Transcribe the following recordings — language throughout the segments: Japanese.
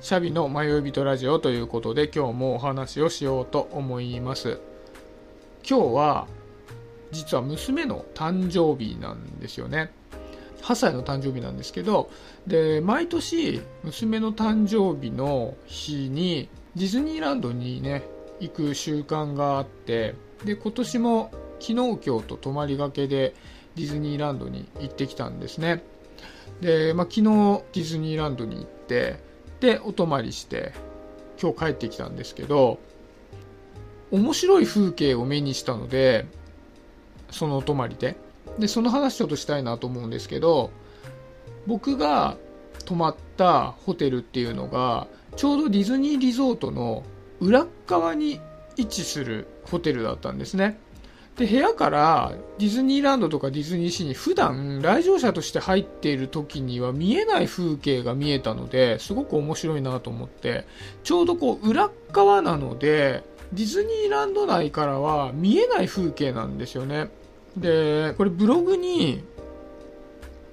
シャビの迷い人ラジオということで今日もお話をしようと思います。今日は実は娘の誕生日なんですよね。8歳の誕生日なんですけどで毎年娘の誕生日の日にディズニーランドにね行く習慣があってで今年も昨日今日と泊まりがけでディズニーランドに行ってきたんですね。で、まあ、昨日ディズニーランドに行ってでお泊まりして今日帰ってきたんですけど面白い風景を目にしたのでそのお泊まりで。でその話ちょっとしたいなと思うんですけど僕が泊まったホテルっていうのがちょうどディズニーリゾートの裏側に位置するホテルだったんですね。で部屋からディズニーランドとかディズニーシーに普段来場者として入っている時には見えない風景が見えたのですごく面白いなと思ってちょうどこう裏側なのでディズニーランド内からは見えない風景なんですよね。でこれブログに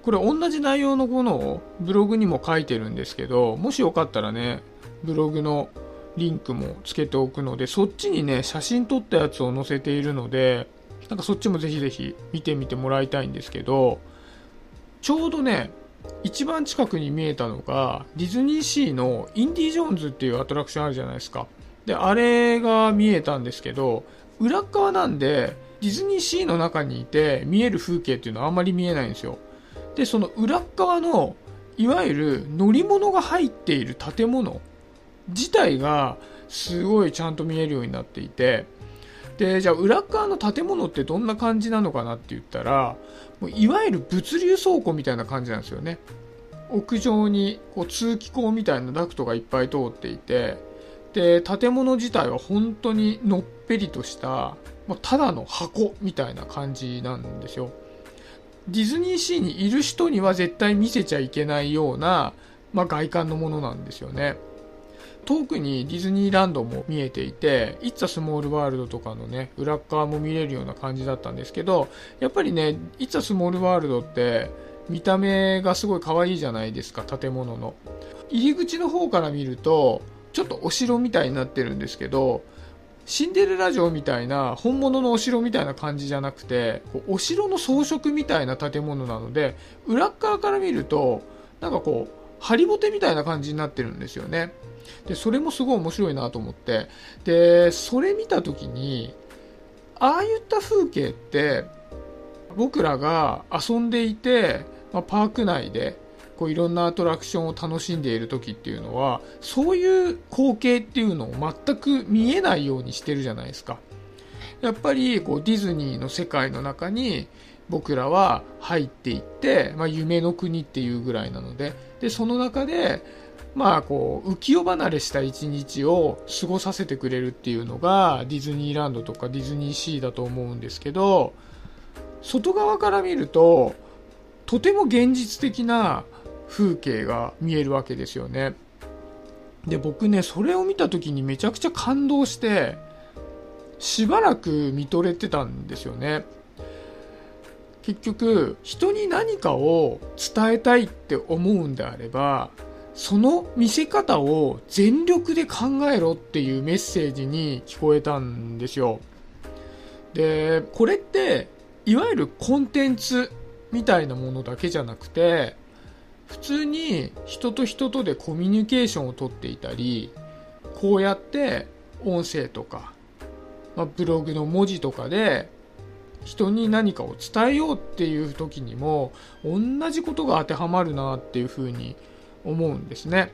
これ同じ内容のものをブログにも書いてるんですけどもしよかったらねブログのリンクもつけておくのでそっちにね写真撮ったやつを載せているのでなんかそっちもぜひぜひ見てみてもらいたいんですけどちょうどね一番近くに見えたのがディズニーシーのインディ・ジョーンズっていうアトラクションあるじゃないですか。であれが見えたんですけど裏側なんでディズニーシーの中にいて見える風景っていうのはあんまり見えないんですよ。でその裏側のいわゆる乗り物が入っている建物自体がすごいちゃんと見えるようになっていてでじゃあ裏側の建物ってどんな感じなのかなって言ったらもういわゆる物流倉庫みたいな感じなんですよね。屋上にこう通気口みたいなダクトがいっぱい通っていてで建物自体は本当にのっぺりとしたまただの箱みたいな感じなんですよ。ディズニーシーにいる人には絶対見せちゃいけないような、まあ、外観のものなんですよね。遠くにディズニーランドも見えていて、イッツ・ア・スモール・ワールドとかのね、裏側も見れるような感じだったんですけど、やっぱりね、イッツ・ア・スモール・ワールドって見た目がすごい可愛いじゃないですか、建物の。入り口の方から見ると、ちょっとお城みたいになってるんですけど、シンデレラ城みたいな本物のお城みたいな感じじゃなくてお城の装飾みたいな建物なので裏側から見るとなんかこうハリボテみたいな感じになってるんですよねでそれもすごい面白いなと思って。でそれ見た時にああいった風景って僕らが遊んでいて、まあ、パーク内でこういろんなアトラクションを楽しんでいる時っていうのはそういう光景っていうのを全く見えないようにしてるじゃないですか。やっぱりこうディズニーの世界の中に僕らは入っていって、まあ、夢の国っていうぐらいなので。でその中でまあこう浮世離れした一日を過ごさせてくれるっていうのがディズニーランドとかディズニーシーだと思うんですけど外側から見るととても現実的な風景が見えるわけですよね。で僕ねそれを見た時にめちゃくちゃ感動してしばらく見とれてたんですよね。結局人に何かを伝えたいって思うんであればその見せ方を全力で考えろっていうメッセージに聞こえたんですよ。でこれっていわゆるコンテンツみたいなものだけじゃなくて普通に人と人とでコミュニケーションをとっていたりこうやって音声とか、まあ、ブログの文字とかで人に何かを伝えようっていう時にも同じことが当てはまるなっていうふうに思思うんですね。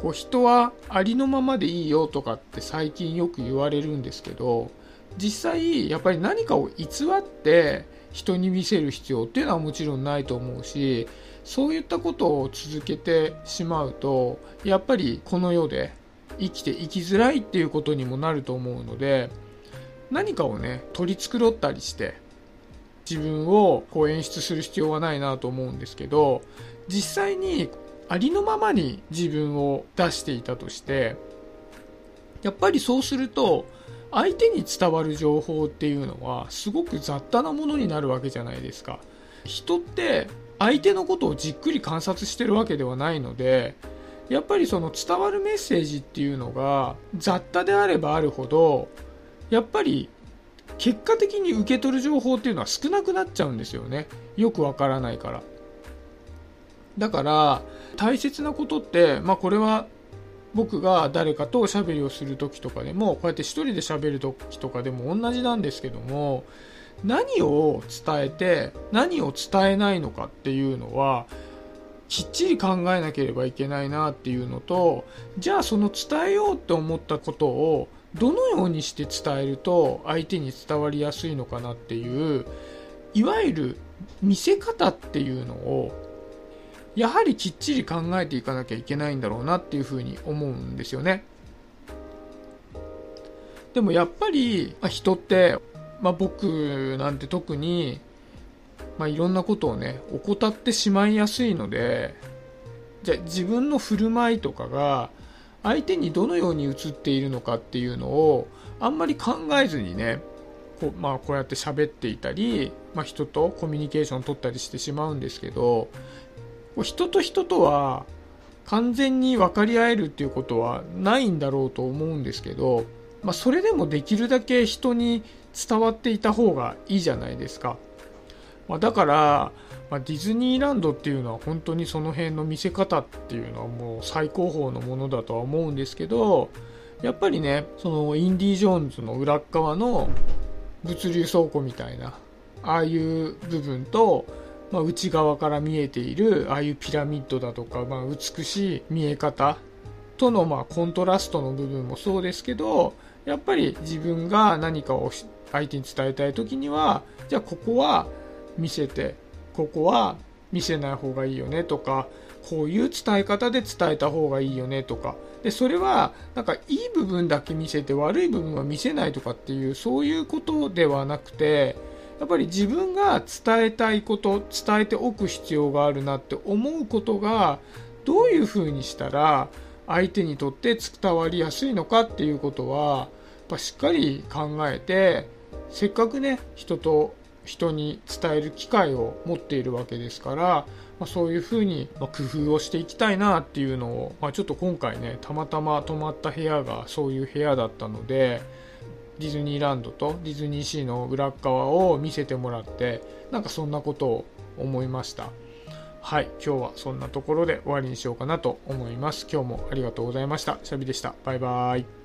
こう人はありのままでいいよとかって最近よく言われるんですけど実際やっぱり何かを偽って人に見せる必要っていうのはもちろんないと思うしそういったことを続けてしまうとやっぱりこの世で生きていきづらいっていうことにもなると思うので何かをね取り繕ったりして自分をこう演出する必要はないなと思うんですけど実際にありのままに自分を出していたとしてやっぱりそうすると相手に伝わる情報っていうのはすごく雑多なものになるわけじゃないですか。人って相手のことをじっくり観察してるわけではないのでやっぱりその伝わるメッセージっていうのが雑多であればあるほどやっぱり結果的に受け取る情報っていうのは少なくなっちゃうんですよね。よくわからないから。だから大切なことって、まあ、これは僕が誰かとおしゃべりをする時とかでもこうやって1人でしゃべる時とかでも同じなんですけども何を伝えて何を伝えないのかっていうのはきっちり考えなければいけないなっていうのとじゃあその伝えようって思ったことをどのようにして伝えると相手に伝わりやすいのかなっていういわゆる見せ方っていうのをやはりきっちり考えていかなきゃいけないんだろうなっていうふうに思うんですよね。でもやっぱり、まあ、人って、まあ、僕なんて特に、まあ、いろんなことをね怠ってしまいやすいのでじゃ自分の振る舞いとかが相手にどのように映っているのかっていうのをあんまり考えずにねこ,、まあ、こうやって喋っていたり、まあ、人とコミュニケーションを取ったりしてしまうんですけどこう人と人とは完全に分かり合えるっていうことはないんだろうと思うんですけど、まあ、それでもできるだけ人に伝わっていた方がいいじゃないですか。まあ、だから、まあ、ディズニーランドっていうのは本当にその辺の見せ方っていうのはもう最高峰のものだとは思うんですけどやっぱりねそのインディ・ジョーンズの裏側の物流倉庫みたいなああいう部分とまあ、内側から見えているああいうピラミッドだとか、まあ、美しい見え方とのまあコントラストの部分もそうですけどやっぱり自分が何かを相手に伝えたい時にはじゃあここは見せてここは見せない方がいいよねとかこういう伝え方で伝えた方がいいよねとか。でそれはなんかいい部分だけ見せて悪い部分は見せないとかっていうそういうことではなくてやっぱり自分が伝えたいこと伝えておく必要があるなって思うことがどういうふうにしたら相手にとって伝わりやすいのかっていうことはやっぱしっかり考えてせっかくね人と人に伝える機会を持っているわけですから、まあ、そういうふうに工夫をしていきたいなっていうのを、まあ、ちょっと今回ねたまたま泊まった部屋がそういう部屋だったのでディズニーランドとディズニーシーの裏側を見せてもらってなんかそんなことを思いました。はい今日はそんなところで終わりにしようかなと思います。今日もありがとうございました。シャビでした。バイバーイ。